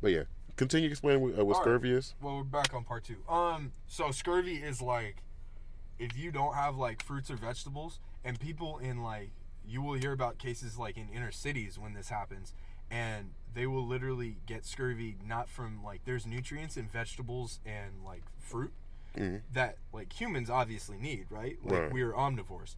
But yeah, continue explaining what, uh, what All right. scurvy is. Well, we're back on part two. Um, so scurvy is like if you don't have like fruits or vegetables, and people in like you will hear about cases like in inner cities when this happens, and they will literally get scurvy not from like there's nutrients in vegetables and like fruit Mhm. that like humans obviously need, right? Like Right. we're omnivores.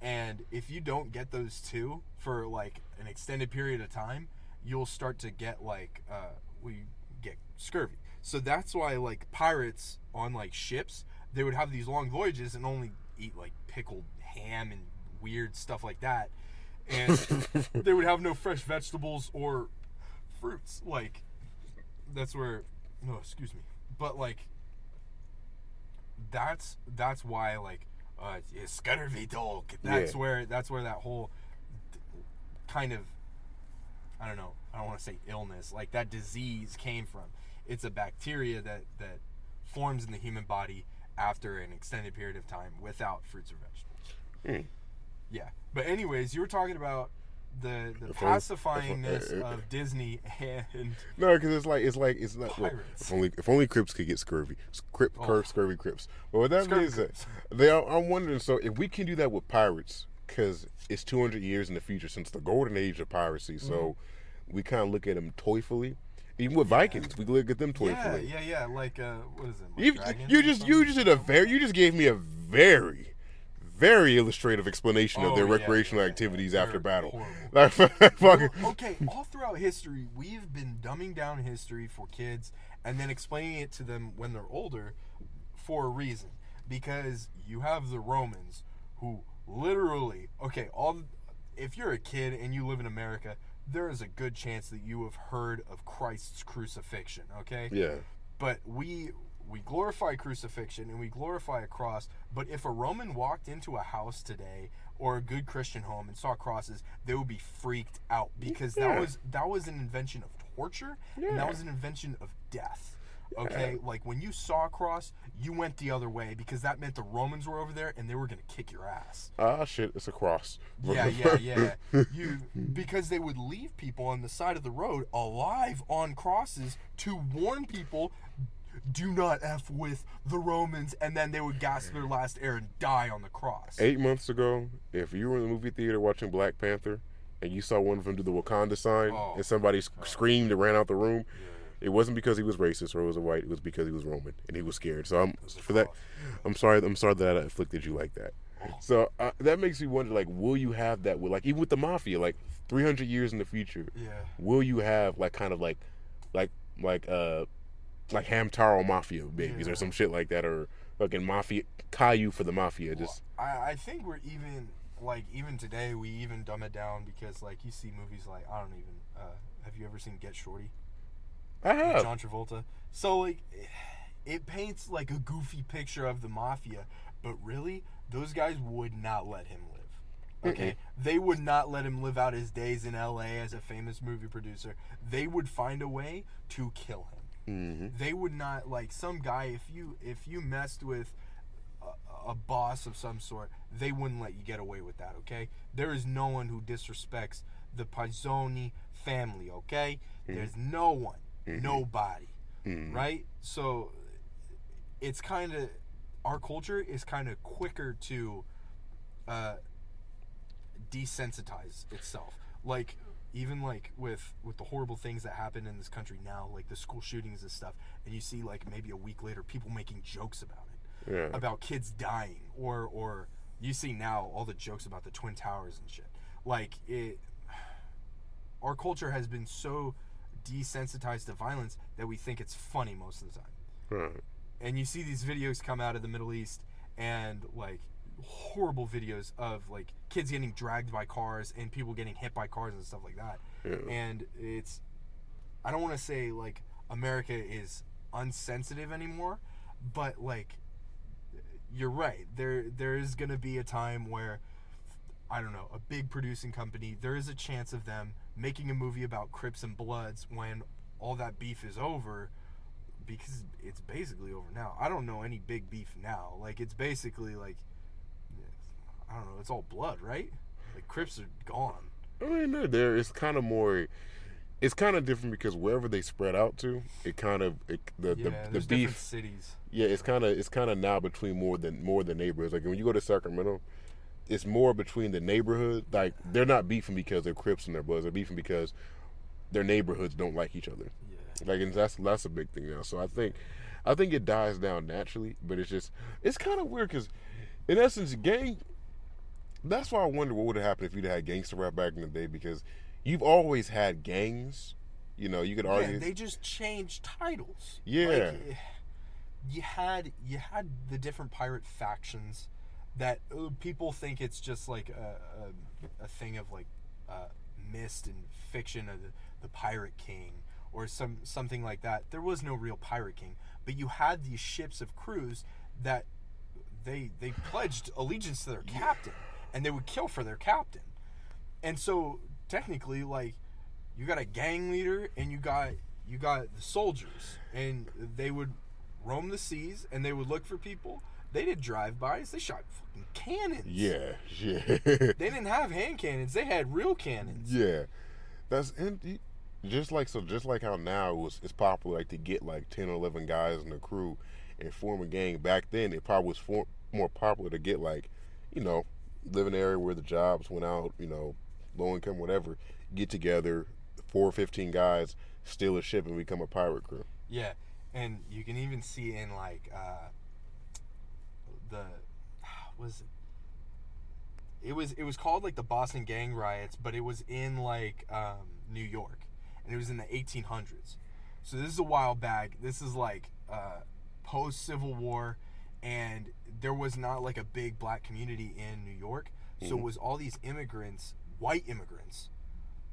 And if you don't get those two for like an extended period of time, you'll start to get like uh we get scurvy. So that's why like pirates on like ships, they would have these long voyages and only eat like pickled ham and weird stuff like that. And they would have no fresh vegetables or fruits. Like that's where no, excuse me. But like that's that's why like uh scurvy dog. That's Yeah. where that's where that whole kind of I don't know. I don't want to say illness. Like that disease came from. It's a bacteria that that forms in the human body after an extended period of time without fruits or vegetables. Hmm. Yeah. But anyways, you were talking about the the If pacifyingness if- of Disney and No, because it's like it's like it's not. Well, if only if only Crips could get scurvy, Crip, Oh. cur, scurvy Crips. But what that Scurvy means, that Crips. they are, I'm wondering. So if we can do that with pirates, because it's 200 years in the future since the golden age of piracy, so Mm-hmm. we kind of look at them toyfully. Even with Vikings, we look at them toyfully. yeah, yeah. Like uh, what is it? Like You, you just you just did a very you just gave me a very very illustrative explanation of Oh, their yeah, recreational yeah, yeah. activities after battle. Like Well, okay, all throughout history, we've been dumbing down history for kids and then explaining it to them when they're older for a reason. Because you have the Romans who literally, okay, all if you're a kid and you live in America, there is a good chance that you have heard of Christ's crucifixion, okay? yeah. but we we glorify crucifixion and we glorify a cross but if a roman walked into a house today or a good christian home and saw crosses they would be freaked out because Yeah. that was that was an invention of torture and that was an invention of death okay like when you saw a cross you went the other way because that meant the romans were over there and they were to kick your ass Ah shit, it's a cross. yeah, yeah, yeah. You because they would leave people on the side of the road alive on crosses to warn people do not f with the Romans and then they would gasp their last air and die on the cross. Eight months ago, if you were in the movie theater watching Black Panther and you saw one of them do the Wakanda sign Oh. and somebody sc- screamed and ran out the room, it wasn't because he was racist or was a white. It was because he was Roman and he was scared. So I'm for that. I'm sorry. I'm sorry that I afflicted you like that. So uh, that makes me wonder, like, will you have that with, like, even with the mafia, like, 300 years in the future, Yeah. will you have like kind of like, like, like, uh, like Hamtaro mafia babies Yeah. or some shit like that, or fucking mafia Caillou for the mafia? Just I, I think we're even like even today we even dumb it down because like you see movies like I don't even uh, have you ever seen Get Shorty? I have. John Travolta. So like, it paints like a goofy picture of the mafia, but really, those guys would not let him live. Okay, they would not let him live out his days in L.A. as a famous movie producer. They would find a way to kill him. hmm They would not like some guy if you if you messed with a, a boss of some sort, they wouldn't let you get away with that. Okay, there is no one who disrespects the Pizzoni family. Okay, there's no one, nobody, Mhm. right? So it's kind of our culture is kind of quicker to uh, desensitize itself. Like even like with with the horrible things that happen in this country now, like the school shootings and stuff, and you see like maybe a week later people making jokes about it, Yeah. about kids dying, or or you see now all the jokes about the twin towers and shit. Like it, our culture has been so desensitized to violence that we think it's funny most of the time Right. and you see these videos come out of the Middle East and like horrible videos of like kids getting dragged by cars and people getting hit by cars and stuff like that. Yeah. And it's I don't want to say like America is unsensitive anymore, but like you're right. There there is going to be a time where I don't know, a big producing company, there is a chance of them making a movie about Crips and Bloods when all that beef is over because it's basically over now. I don't know any big beef now. Like it's basically like I don't know, it's all blood, right? Like Crips are gone. I mean, they're there. It's kind of more. it's kind of different because wherever they spread out to, it kind of it, the yeah, the, the beef. cities. Yeah, it's kind of it's kind of now between more than more than neighborhoods. Like when you go to Sacramento, it's more between the neighborhood. Like they're not beefing because they're Crips and they're Bloods. They're beefing because their neighborhoods don't like each other. Yeah. Like and that's that's a big thing now. So I think I think it dies down naturally, but it's just it's kind of weird because in essence, gang. That's why I wonder what would have happened if you'd had gangster rap back in the day because you've always had gangs. You know, you could argue. Yeah, they just changed titles. Yeah. Like, eh, you had you had the different pirate factions that uh, people think it's just like a, a, a thing of like uh, mist and fiction of the, the pirate king or some something like that. There was no real pirate king, but you had these ships of crews that they they pledged allegiance to their captain and they would kill for their captain. And so technically like you got a gang leader and you got you got the soldiers and they would roam the seas and they would look for people. They did drive-bys. They shot fucking cannons. yeah, yeah. They didn't have hand cannons. They had real cannons. Yeah, that's and just like so. Just like how now it was it's popular like to get like ten or eleven guys in the crew and form a gang. Back then, it probably was for, more popular to get like, you know, live in an area where the jobs went out. You know, low income, whatever. Get together, four or fifteen guys, steal a ship, and become a pirate crew. Yeah, and you can even see in like uh, the was it? It was it was called like the Boston gang riots, but it was in like um, New York, and it was in the 1800s. So this is a while back. This is like uh, post Civil War, and there was not like a big black community in New York. So it was all these immigrants, white immigrants,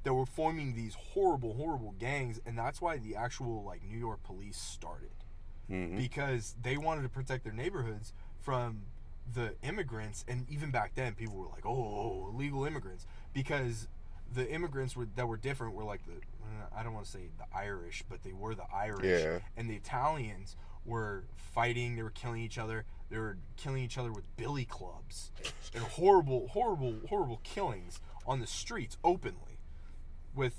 that were forming these horrible, horrible gangs, and that's why the actual like New York police started Mm-hmm. because they wanted to protect their neighborhoods from the immigrants and even back then people were like oh illegal immigrants because the immigrants were that were different were like the I don't want to say the Irish but they were the Irish. Yeah. and the Italians were fighting they were killing each other. They were killing each other with billy clubs. And horrible horrible horrible killings on the streets openly with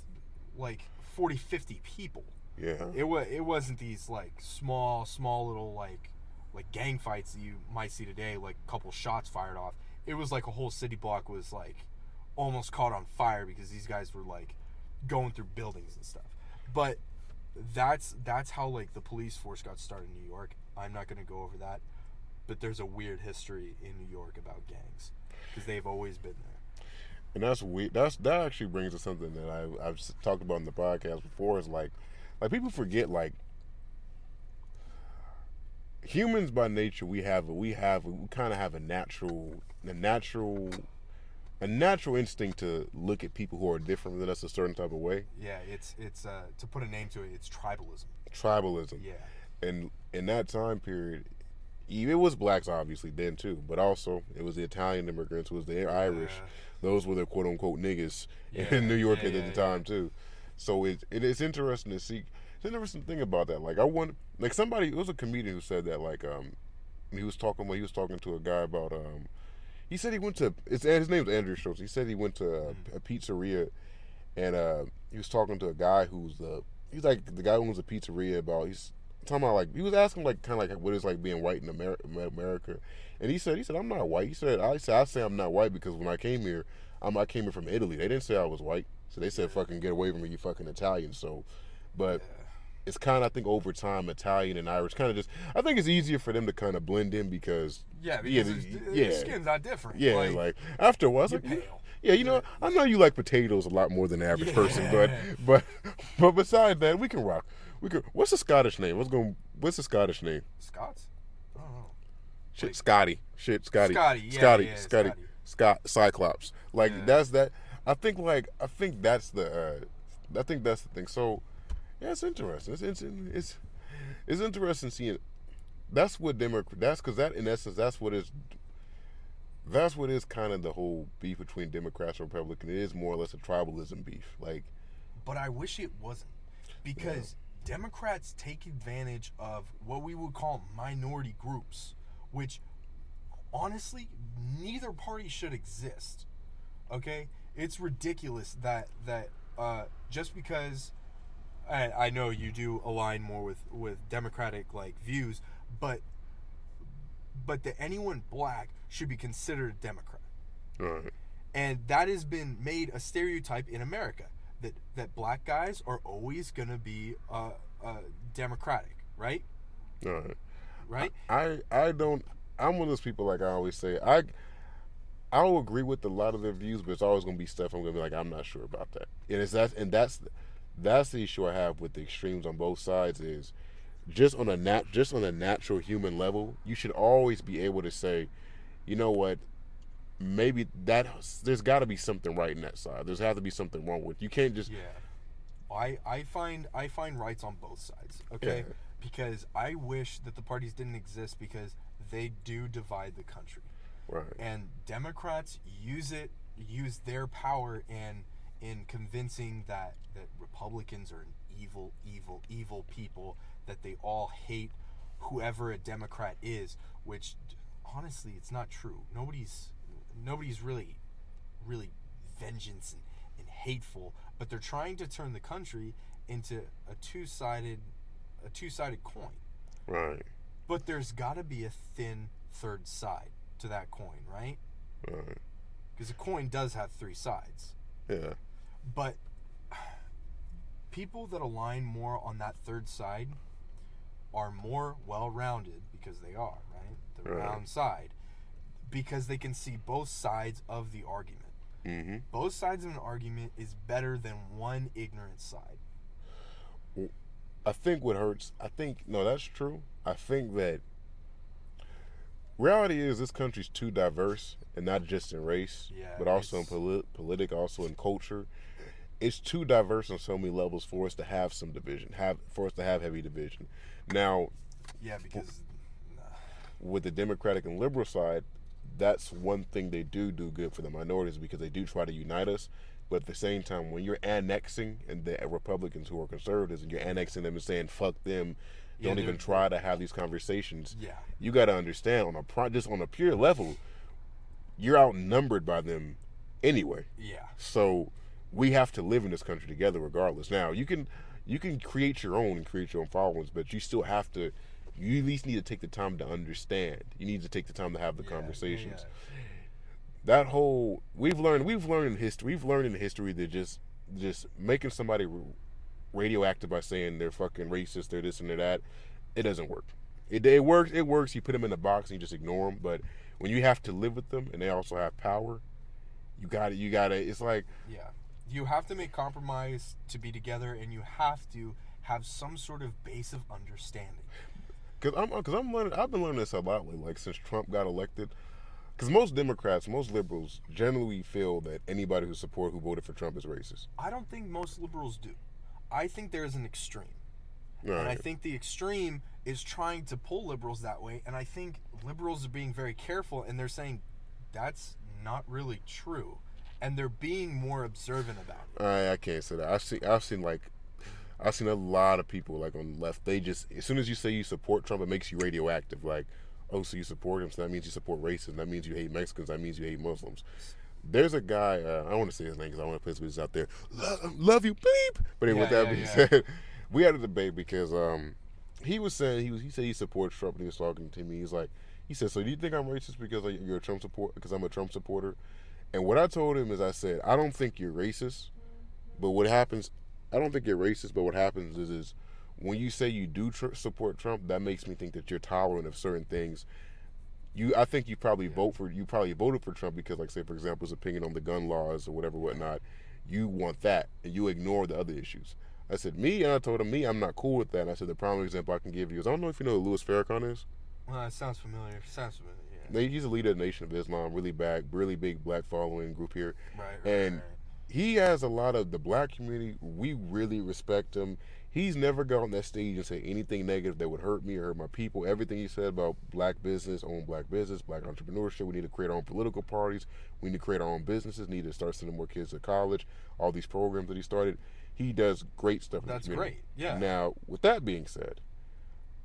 like 40 50 people. Yeah, it was it wasn't these like small small little like like gang fights that you might see today like a couple shots fired off it was like a whole city block was like almost caught on fire because these guys were like going through buildings and stuff but that's that's how like the police force got started in New York I'm not going to go over that but there's a weird history in New York about gangs because they've always been there and that's weird. That's that actually brings to something that I I've talked about in the podcast before. Is like, like people forget like humans by nature we have we have we kind of have a natural a natural a natural instinct to look at people who are different than us a certain type of way. yeah it's it's uh to put a name to it it's tribalism Tribalism. yeah and in that time period, it was blacks obviously then too, but also it was the Italian immigrants, it was the Irish. Yeah. Those were the quote unquote niggas Yeah, in New York yeah, at the time too. So it, it is interesting to see. It's an interesting thing about that. Like I want, like somebody, it was a comedian who said that. Like um, he was talking when he was talking to a guy about um, he said he went to it's his name's Andrew Schulz. He said he went to a, a pizzeria, and uh, he was talking to a guy who's the he's like the guy who owns a pizzeria about he's talking about like he was asking like kind of like what it's like being white in America, America, and he said he said I'm not white. He said I said I say I'm not white because when I came here, I'm I came here from Italy. They didn't say I was white, so they said fucking get away from me, you fucking Italian. So, but it's kind of I think over time Italian and Irish kind of just I think it's easier for them to kind of blend in because Yeah, yeah, because the- it's- yeah. their skin's not different. yeah, like, after a while, it's like, pale. yeah, you know, I know you like potatoes a lot more than the average Yeah. person, but but but besides that, we can rock. We can. What's the Scottish name? What's going? What's the Scottish name? Scots. I don't know. Shit, Scotty. Shit, Scotty. Scotty, yeah, Scotty. yeah, Scotty. Scotty. Scott. Cyclops. Like Yeah. that's that. I think like I think that's the. uh I think that's the thing. So yeah, it's interesting. It's it's it's, it's interesting seeing. That's what Democrat. That's because that in essence that's what is. That's what is kind of the whole beef between Democrats and Republicans. It is more or less a tribalism beef. Like But I wish it wasn't. Because Democrats take advantage of what we would call minority groups, which honestly, neither party should exist. Okay? It's ridiculous that that uh, just because I, I know you do align more with with democratic like views, but but that anyone black should be considered a Democrat, Right. and that has been made a stereotype in America that that black guys are always gonna be uh, uh, democratic, right? Right. Right? I I don't. I'm one of those people like I always say. I I'll agree with a lot of their views, but it's always gonna be stuff I'm gonna be like I'm not sure about that. And it's that and that's that's the issue I have with the extremes on both sides is just on a nat just on a natural human level, you should always be able to say, you know what, maybe that there's got to be something right in that side. There's have to be something wrong with. You can't just Yeah. I I find I find rights on both sides. Okay. Yeah. Because I wish that the parties didn't exist because they do divide the country. right. and Democrats use it use their power in in convincing that that Republicans are an evil evil evil people that they all hate whoever a Democrat is which honestly it's not true nobody's nobody's really really vengeance and, and hateful but they're trying to turn the country into a two-sided a two-sided coin Right. but there's got to be a thin third side to that coin, right? Right. Because a coin does have three sides. Yeah. But people that align more on that third side are more well rounded because they are, right? The Right. round side. Because they can see both sides of the argument. Mm-hmm. Both sides of an argument is better than one ignorant side. I think what hurts. I think no, that's true. I think that reality is this country's too diverse, and not just in race, Yeah, but also in polit- politic, also in culture. It's too diverse on so many levels for us to have some division, have for us to have heavy division. Now, Yeah, because with the Democratic and liberal side, that's one thing they do do good for the minorities because they do try to unite us. But at the same time, when you're annexing and the Republicans who are conservatives and you're annexing them and saying "fuck them," Yeah, don't even try to have these conversations. yeah, You got to understand on a pro- just on a pure level, you're outnumbered by them anyway. yeah, So we have to live in this country together regardless. Now you can you can create your own and create your own followings, but you still have to you at least need to take the time to understand. You need to take the time to have the Yeah, conversations. yeah. That whole we've learned we've learned in history we've learned in history that just just making somebody radioactive by saying they're fucking racist, they're this and they're that, it doesn't work. It, it works. It works. You put them in a box and you just ignore them. But when you have to live with them and they also have power, you got to You got to. It's like Yeah. You have to make compromise to be together and you have to have some sort of base of understanding. Cause I'm, uh, cause I'm learning. I've been learning this a lot lately. Like since Trump got elected, because most Democrats, most liberals, generally feel that anybody who support who voted for Trump is racist. I don't think most liberals do. I think there's an extreme. All And I think the extreme is trying to pull liberals that way. And I think liberals are being very careful and they're saying that's not really true. And they're being more observant about it. I, I can't say that. I've seen. I've seen like. I've seen a lot of people like on the left. They just as soon as you say you support Trump, it makes you radioactive. Like, oh, so you support him? So that means you support racism. That means you hate Mexicans. That means you hate Muslims. There's a guy. Uh, I don't want to say his name because I want to put his business out there. Love, love you, bleep. But anyway, with that yeah, being yeah. said, we had a debate because um, he was saying he was he said he supports Trump and he was talking to me. He's like, he said, so do you think I'm racist because you're a Trump support because I'm a Trump supporter? And what I told him is, I said, I don't think you're racist, but what happens, I don't think you're racist, but what happens is, is when you say you do tr- support Trump, that makes me think that you're tolerant of certain things. You, I think you probably vote for you probably voted for Trump because, like, say for example, his opinion on the gun laws or whatever, whatnot. You want that, and you ignore the other issues. I said me, and I told him me, I'm not cool with that. And I said the prime example I can give you is I don't know if you know who Louis Farrakhan is. Well, it sounds familiar. Sounds familiar. They- He's a leader of the Nation of Islam, really bad, really big black following group here. Right, right, And right. he has a lot of the black community. We really respect him. He's never got on that stage and say anything negative that would hurt me or hurt my people. Everything he said about black business, own black business, black entrepreneurship. We need to create our own political parties. We need to create our own businesses. Need to start sending more kids to college. All these programs that he started. He does great stuff. That's great, yeah. Now, with that being said,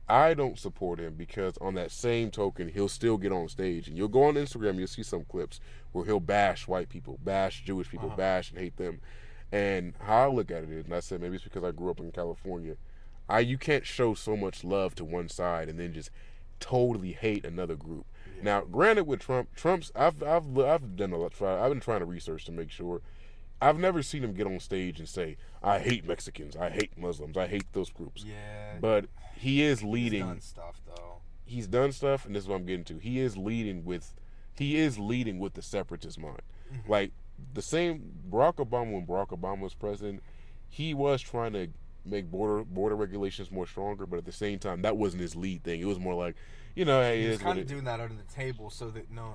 I don't support him because on that same token, he'll still get on stage and you'll go on Instagram, you'll see some clips where he'll bash white people, bash Jewish people, Uh-huh. bash and hate them. And how I look at it is, and I said maybe it's because I grew up in California. I you can't show so much love to one side and then just totally hate another group. Now, granted, with Trump, Trump's I've I've I've done a lot. Try, I've been trying to research to make sure. I've never seen him get on stage and say, "I hate Mexicans, I hate Muslims, I hate those groups." Yeah. But he is he's leading. done stuff though. He's done stuff, and this is what I'm getting to. He is leading with, he is leading with the separatist mind. Mm-hmm. Like the same Barack Obama when Barack Obama was president, he was trying to make border border regulations more stronger, but at the same time, that wasn't his lead thing. It was more like, you know, hey, He was kind of doing that under the table so that no one,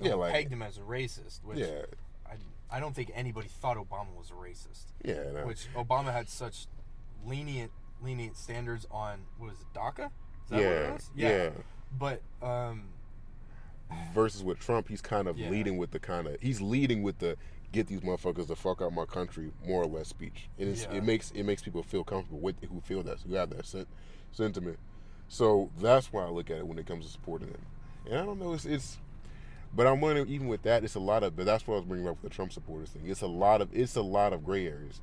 no Yeah, one like- pegged him as a racist. Which yeah, I, I don't think anybody thought Obama was a racist. yeah, no. Which Obama had such lenient lenient standards on what was it DACA? Is that yeah, what it was? yeah, But um, Versus with Trump, he's kind of Yeah. leading with the kind of he's leading with the get these motherfuckers to fuck out my country more or less speech. And it's, Yeah. it makes it makes people feel comfortable with who feel that who have that sen- sentiment. So that's why I look at it when it comes to supporting him. And I don't know, it's, it's but I'm wondering even with that, it's a lot of. But that's what I was bringing up with the Trump supporters thing. It's a lot of it's a lot of gray areas.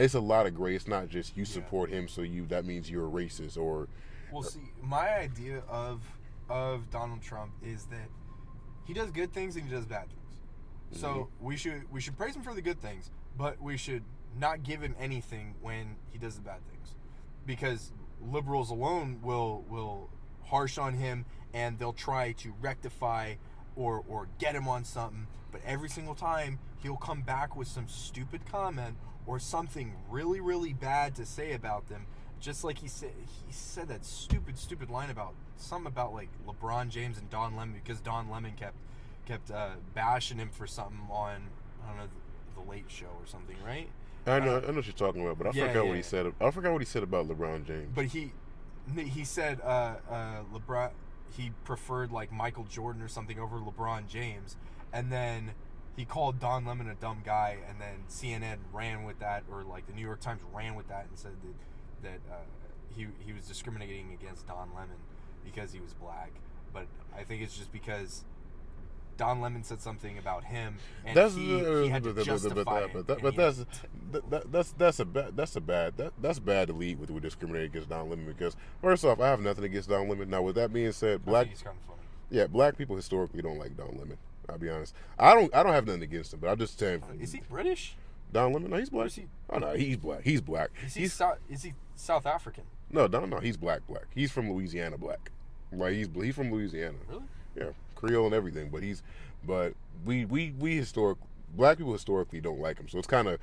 It's a lot of gray. It's not just you Yeah. support him, so you that means you're a racist or Well, see, my idea of of Donald Trump is that he does good things and he does bad things. So mm-hmm. we should we should praise him for the good things, but we should not give him anything when he does the bad things, because liberals alone will will harsh on him and they'll try to rectify or or get him on something. But every single time he'll come back with some stupid comment or something really really bad to say about them just like he said he said that stupid stupid line about something about like LeBron James and Don Lemon because Don Lemon kept kept uh, bashing him for something on I don't know the, the Late Show or something, right? I know I know what you're talking about, but I yeah, forgot yeah. what he said. I forgot what he said about LeBron James. But he he said uh, uh, LeBron he preferred like Michael Jordan or something over LeBron James, and then he called Don Lemon a dumb guy, and then CNN ran with that, or like the New York Times ran with that and said that that uh, he he was discriminating against Don Lemon because he was black. But I think it's just because Don Lemon said something about him, and that's he, he had to justify but, that- but that's that, that- that's that's a bad that's a bad that, that's bad to lead with with discriminating against Don Lemon because first off I have nothing against Don Lemon. Now with that being said, black think he's kind of funny. yeah black people historically don't like Don Lemon. I'll be honest. I don't I don't have nothing against him, but I'm just saying uh, Is he British? Don Lemon. No, he's black. Is he- Oh no, he's black. He's black. Is he he's South? Is he South African? no Don no he's black black. He's from Louisiana black. Like he's he's from Louisiana. Really? Yeah, Creole and everything. But he's, but we we we historic black people historically don't like him. So it's kind of,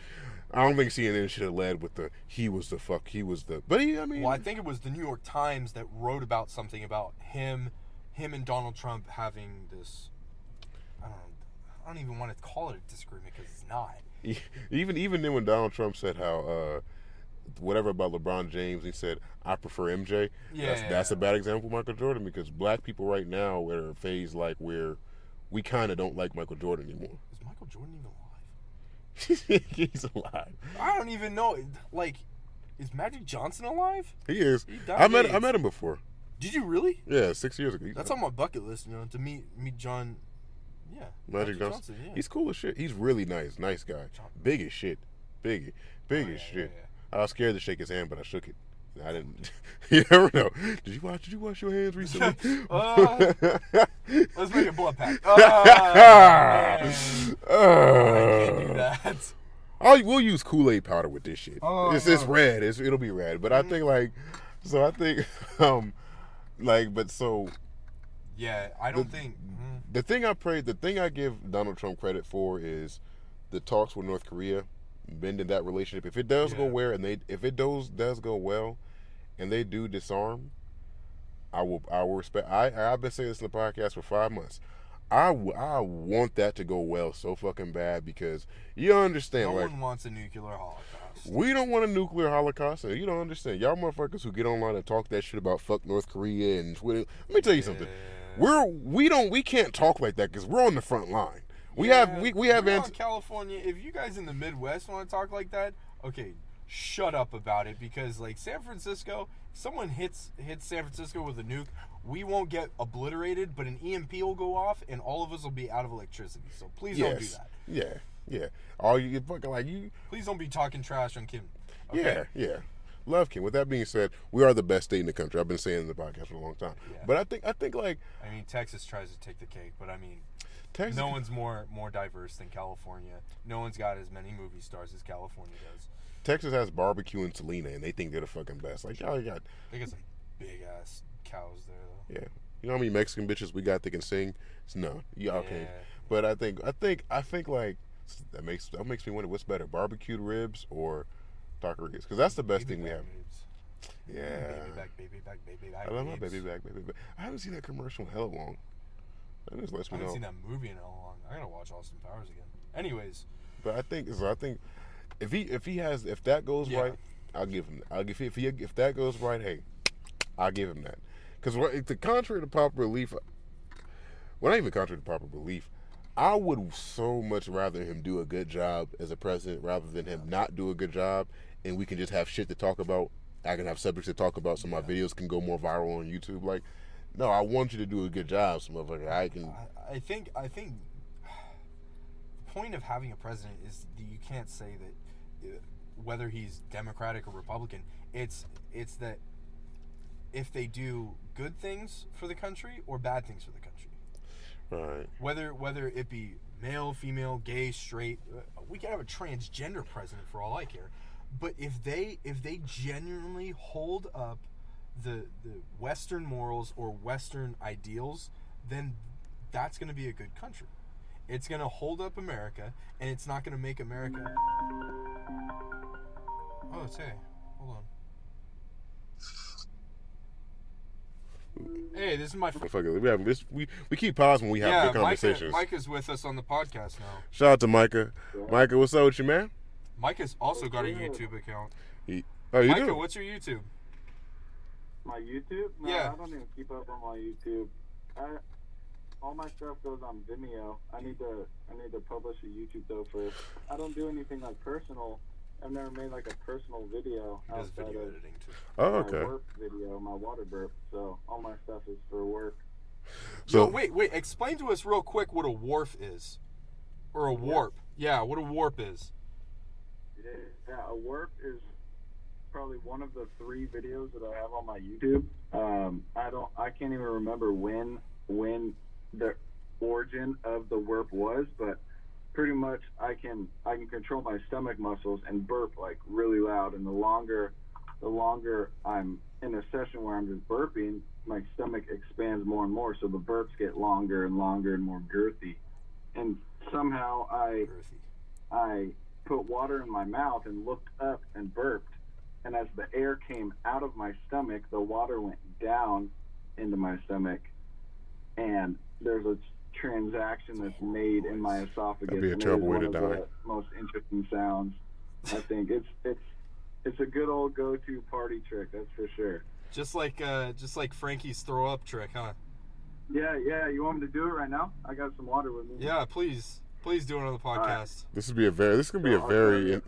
I don't think CNN should have led with the he was the fuck he was the. But he, I mean, Well, I think it was the New York Times that wrote about something about him, him and Donald Trump having this. I don't. Even want to call it a disagreement because it's not. even even then when Donald Trump said how. uh Whatever about LeBron James, he said, "I prefer MJ." That's, Yeah. that's a bad example Michael Jordan because black people right now are at a phase like where we kind of don't like Michael Jordan anymore. Is Michael Jordan even alive? He's alive. I don't even know. Like, is Magic Johnson alive? He is. He I met I met him before. Did you really? Yeah, six years ago. That's on my bucket list. You know, to meet meet John. Yeah, Magic Johnson. yeah. He's cool as shit. He's really nice, nice guy. Big as shit. Big, big Oh, as yeah, shit. yeah, I was scared to shake his hand, but I shook it. I didn't. you never know. Did you watch? Did you wash your hands recently? Uh, Let's make a blood pact. Ah, man. I can't do that. I'll, we'll use Kool Aid powder with this shit. Oh, it's it's red. It's, it'll be red. But I think like, so I think, um, like, but so Yeah, I don't think. mm, the thing I pray, the thing I give Donald Trump credit for is the talks with North Korea, bending that relationship. If it does go Yeah. where and they, if it does does go well, and they do disarm, I will I will respect. I I've been saying this in the podcast for five months. I, w- I want that to go well so fucking bad because you understand No like one wants a nuclear holocaust. we don't want a nuclear holocaust, and you don't understand. Y'all motherfuckers who get online and talk that shit about fuck North Korea and Twitter. Let me tell you something. We're we don't we can't talk like that because we're on the front line. We Yeah, have we, we have anti- California. If you guys in the Midwest want to talk like that, okay, shut up about it because like San Francisco, someone hits hits San Francisco with a nuke, we won't get obliterated, but an EMP will go off and all of us will be out of electricity. So please don't do yes that. yeah Yeah. All you fucking like you. Please don't be talking trash on Kim. Yeah, yeah. Love Kim. With that being said, we are the best state in the country. I've been saying in the podcast for a long time. Yeah. But I think I think like I mean, Texas tries to take the cake, but I mean, Texas. no one's more more diverse than California. No one's got as many movie stars as California does. Texas has barbecue in Selena, and they think they're the fucking best. Like y'all got, They got some big ass cows there, though. yeah. You know how many Mexican bitches we got that can sing? It's no, y'all Yeah. can't. But I think I think I think like that makes that makes me wonder what's better, barbecued ribs or Because that's the best Baby thing we have. ribs. Yeah. Baby back, baby back, baby back. I love my baby back, baby back. I haven't seen that commercial in hella long. That just lets I haven't know. seen that movie in how long. I gotta watch Austin Powers again. Anyways, But I think so. I think if he if he has if that goes Yeah. right, I'll give him. I'll give if he if that goes right. Hey, I'll give him that. Because the contrary to popular belief, well, not even contrary to popular belief, I would so much rather him do a good job as a president rather than him not do a good job, and we can just have shit to talk about. I can have subjects to talk about, so my videos can go more viral on YouTube. Like, no, I want you to do a good job, so motherfucker. I can. I, I think I think the point of having a president is that you can't say that uh, whether he's Democratic or Republican. It's it's that if they do good things for the country or bad things for the country. Right. Whether whether it be male, female, gay, straight, uh, we can have a transgender president for all I care. But if they if they genuinely hold up the the Western morals or Western ideals, then that's going to be a good country. It's going to hold up America, and it's not going to make America. Oh, it's hey, hold on. Hey, this is my. Fr- Fuck. We have this. We we keep pausing when we have yeah, good Micah, conversations. Micah's with us on the podcast now. Shout out to Micah. Micah, what's up with you, man? Micah's also got a YouTube account. He, oh, you Micah, do? what's your YouTube? My YouTube? No, Yeah. I don't even keep up on my YouTube. I, all my stuff goes on Vimeo. I need to I need to publish a YouTube though first. I don't do anything like personal. I've never made like a personal video He outside video of editing too. Oh, my okay. work video, my water burp. So all my stuff is for work. So Yo, wait, wait. Explain to us real quick what a wharf is, or a warp. Yeah, what a warp is. Yeah, a warp is probably one of the three videos that I have on my YouTube. Um, I don't, I can't even remember when when the origin of the warp was, but pretty much I can I can control my stomach muscles and burp like really loud. And the longer the longer I'm in a session where I'm just burping, my stomach expands more and more, so the burps get longer and longer and more girthy. And somehow I. I put water in my mouth and looked up and burped. And as the air came out of my stomach, the water went down into my stomach. And there's a transaction that's made in my esophagus. That'd be a terrible way to die. most interesting sounds. I think it's it's it's a good old go-to party trick, that's for sure. Just like uh, just like Frankie's throw up trick, huh? Yeah, yeah. You want me to do it right now? I got some water with me. Yeah, please, please do it on the podcast. this would be a very. This could be a So I'll very. In,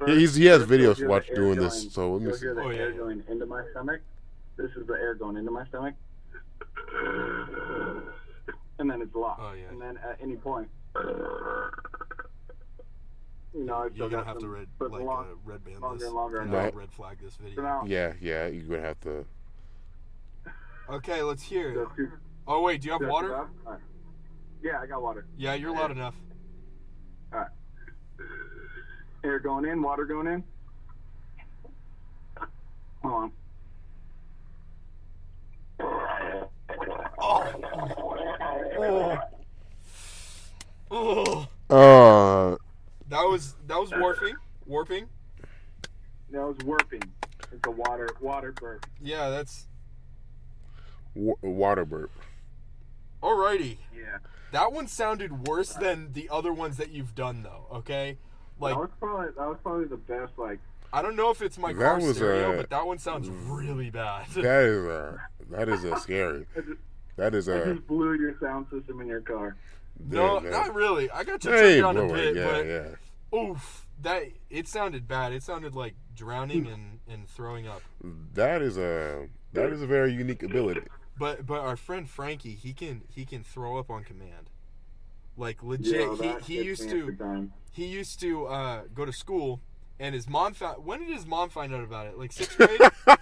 First- he's, he has videos hear watch doing going- this. So let me see. hear the Oh, yeah, air yeah. going into my stomach. This is the air going into my stomach. And then it's locked. Oh, yeah. And then at any point, you know, I've You're gonna got have to some- red like long- uh, red band longer this. and longer or I red flag this video. now, Yeah, yeah. You're gonna have to. Okay, let's hear it. the two- Oh wait, do you have water? about- all right. Yeah, I got water. Yeah, you're loud enough. All right. Air going in, water going in. Hold on. Oh. Oh. Uh, That was that was warping. Warping. That was warping. It's a water water burp. Yeah, that's wa- water burp. Alrighty. Yeah. That one sounded worse than the other ones that you've done, though. Okay, like that was probably that was probably the best like I don't know if it's my car stereo, uh, but that one sounds really bad. That is uh that is a scary. That is I a just blew your sound system in your car. no, yeah, not really. I got to Hey, turn it down a bit, yeah, but yeah. oof, that it sounded bad. It sounded like drowning and, and throwing up. That is a that is a very unique ability. But but our friend Frankie, he can he can throw up on command. Like legit, Yo, he he used to he used to uh, go to school, and his mom found. When did his mom find out about it? Like sixth grade.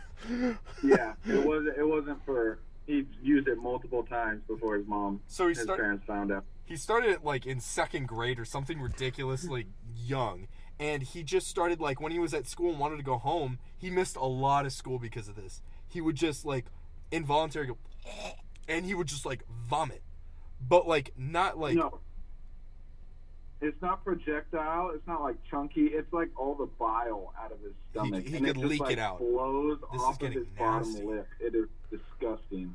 Yeah, it wasn't. It wasn't for. He used it multiple times before his mom, So he his start- parents found out. he started it like in second grade or something ridiculously young and he just started like when he was at school and wanted to go home he missed a lot of school because of this he would just like involuntarily go and he would just like vomit but like not like no, it's not projectile. It's not like chunky. It's like all the bile out of his stomach. he and could it just, leak like, it out. Flows This is off of his nasty. bottom lip. It is disgusting.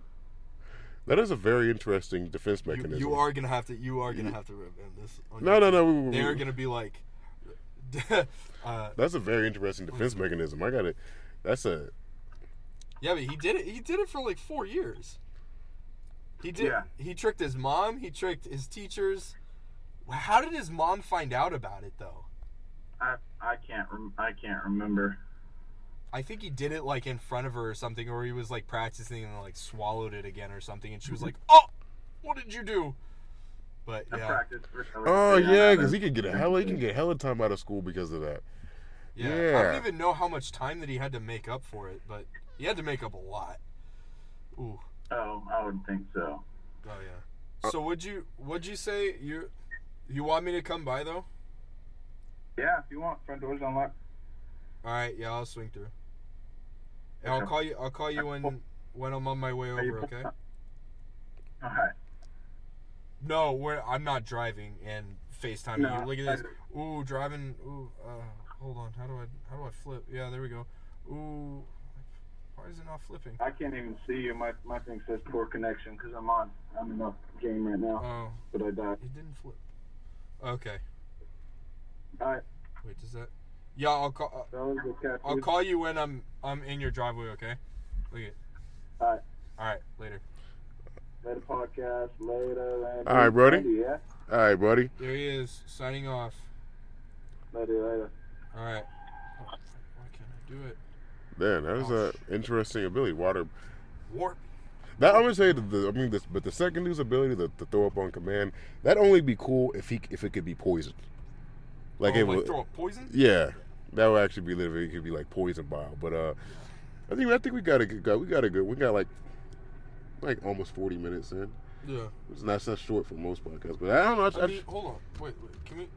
That is a very interesting defense mechanism. you are gonna have to you are gonna have to revent this on No, no, YouTube. no. we- we- they're gonna be like uh, That's a very interesting defense mechanism. I got it. That's a Yeah, but he did it. He did it for like four years. He did. Yeah. He tricked his mom. He tricked his teachers. How did his mom find out about it though? I I can't rem- I can't remember. I think he did it like in front of her or something, or he was like practicing and like swallowed it again or something, and she was mm-hmm. like, "Oh, what did you do?" But yeah, practiced for oh yeah, because he could get a hell he can get hella time out of school because of that. yeah, I don't even know how much time that he had to make up for it, but he had to make up a lot. Ooh. Oh, I would think so. Oh yeah. So would you would you say you you want me to come by though? Yeah, if you want, front doors unlocked. All right, yeah, I'll swing through. And I'll call you. I'll call you when when I'm on my way over. Okay. All right. No, we're, I'm not driving and FaceTime No, you. Look at this. Ooh, driving. Ooh, uh, hold on. How do I how do I flip? Yeah, there we go. Ooh, why is it not flipping? I can't even see you. My my thing says poor connection because I'm on. I'm in a game right now, Oh, but I died. it didn't flip. Okay. All right, Wait, does that? Yeah, I'll call. Uh, that was the. I'll call you when I'm I'm in your driveway. Okay. Look at. All right. All right. Later. Later podcast. Later. Later. All right, Brody. Yeah. All right, buddy. There he is, signing off. Later. Later. All right. Oh, why can't I do it? Man, that is Oh, a interesting ability. Water. Warp. That I'm gonna say that the I mean this, but the second dude's ability to, to throw up on command that only be cool if he if it could be poisoned. Like oh, it like would. throw up poison? Yeah, that would actually be literally it could be like poison bile. But uh, I think I think we got a good. We got a good. We got like like almost forty minutes in. Yeah. It's not so short for most podcasts, but I don't know. I, I mean, hold on. Wait, wait. Can we?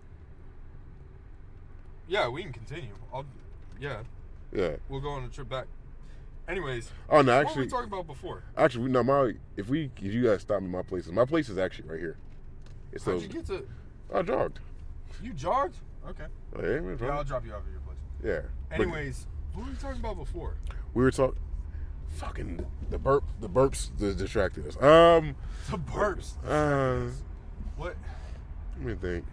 Yeah, we can continue. I'll. Yeah, yeah. we'll go on a trip back. Anyways, Oh no, Actually, what were we talking about before? actually, no. My if we if you guys stop me, my place is my place is actually right here. It's How'd those. you get to? I jogged. You jogged? Okay. Oh, yeah, Yeah, I'll drop you off at your place. yeah. But Anyways, what were we talking about before? we were talking. Fucking the burp, the burps that distracted us. Um, The burps. uh, What? let me think.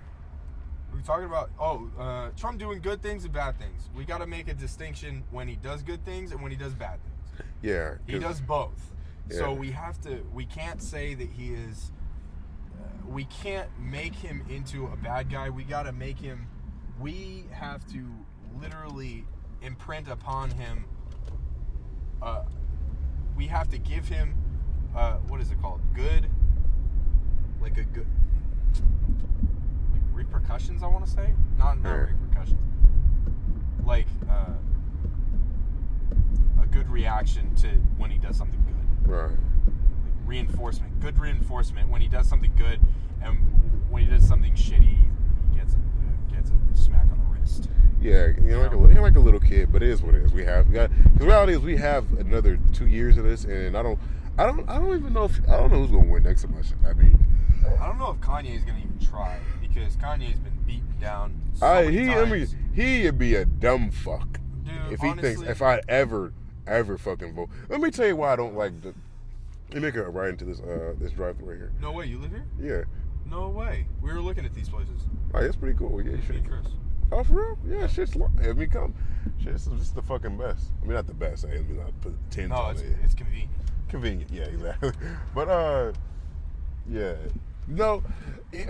We were talking about oh, uh, Trump doing good things and bad things. We got to make a distinction when he does good things and when he does bad things. Yeah, he does both. So we have to. We can't say that he is. Uh, we can't make him into a bad guy. We got to make him. We have to literally imprint upon him. Uh, we have to give him. Uh, what is it called? Good. Like a good. Repercussions. I want to say not not Yeah. repercussions. Like. Uh, a good reaction to when he does something good. right. Like reinforcement, good reinforcement when he does something good, and when he does something shitty, he gets a, gets a smack on the wrist. Yeah, you know, like a, you're like a little kid, but it is what it is. We have, we got, the reality is we have another two years of this, and I don't, I don't, I don't even know if I don't know who's gonna win next election. I mean, I don't know if Kanye is gonna even try because Kanye's been beaten down. So I he, I mean, he'd be a dumb fuck Dude, if he thinks if I ever, ever fucking vote. Let me tell you why I don't like the. Let me go right into this uh this drive through right here. No way, you live here? Yeah, No way. We were looking at these places. oh, it's pretty cool. Yeah, you Me should. Chris. Oh, for real? Yeah, shit's. lo- I mean, come. Shit, this is, this is the fucking best. I mean, not the best. I mean, not put ten No, on it's, it. it's convenient. Convenient, yeah, exactly. But uh, yeah, no.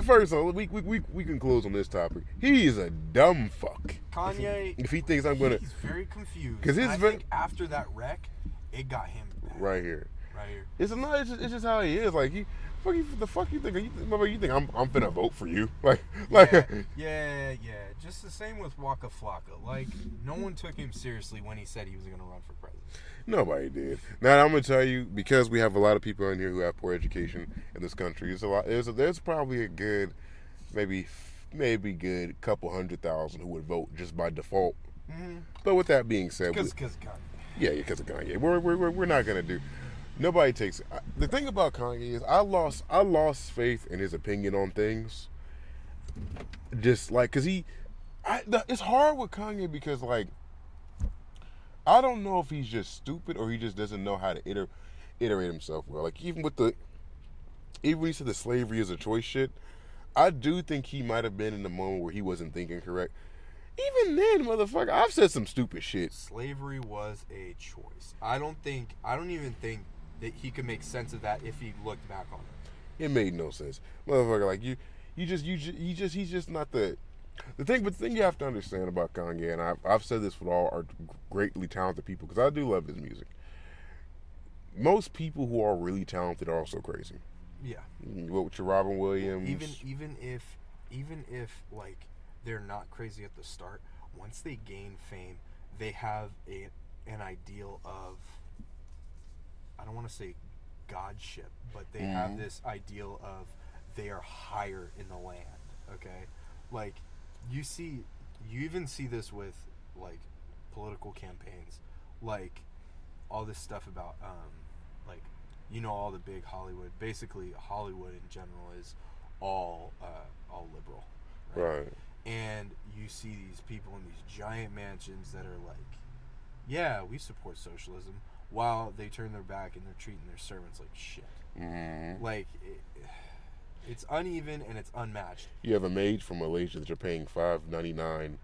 First, of all, we, we we we can close on this topic. He is a dumb fuck. Kanye. If he thinks I'm gonna He's very confused. Because his I ve- think after that wreck, it got him bad. right here, Right here. it's not. It's just, it's just how he is. Like he, fuck you, the fuck you think? You, you think I'm I'm finna vote for you? Like, like, yeah, yeah, yeah. Just the same with Waka Flocka. Like, no one took him seriously when he said he was to run for president. nobody did. Now I'm gonna tell you because we have a lot of people in here who have poor education in this country. There's a lot. There's a, there's probably a good, maybe maybe good couple hundred thousand who would vote just by default. Mm-hmm. But with that being said, Because, because Kanye. Yeah, because of Kanye. We're, we're, we're not gonna do. Nobody takes. It. The thing about Kanye is, I lost I lost faith in his opinion on things. Just like, cause he, I, it's hard with Kanye because like, I don't know if he's just stupid or he just doesn't know how to iter, iterate himself well. Like even with the, even when he said the slavery is a choice shit, I do think he might have been in the moment where he wasn't thinking correct. Even then, motherfucker, I've said some stupid shit. Slavery was a choice. I don't think, I don't even think that he could make sense of that if he looked back on it. It made no sense, motherfucker. Like you, you just, you just, you just, he's just not the. The thing, but the thing you have to understand about Kanye, and I've, I've said this with all our greatly talented people, because I do love his music. Most people who are really talented are also crazy. Yeah. Mm, what with your Robin Williams? Even even if even if like they're not crazy at the start, once they gain fame, they have a an ideal of I don't want to say godship, but they have Mhm. this ideal of they are higher in the land. Okay, like you see, you even see this with like political campaigns, like all this stuff about um, like you know all the big Hollywood. Basically, Hollywood in general is all uh, all liberal, right. and you see these people in these giant mansions that are like, yeah, we support socialism, while they turn their back and they're treating their servants like shit. hmm Like, it, it's uneven and it's unmatched. You have a maid from Malaysia that you're paying five ninety nine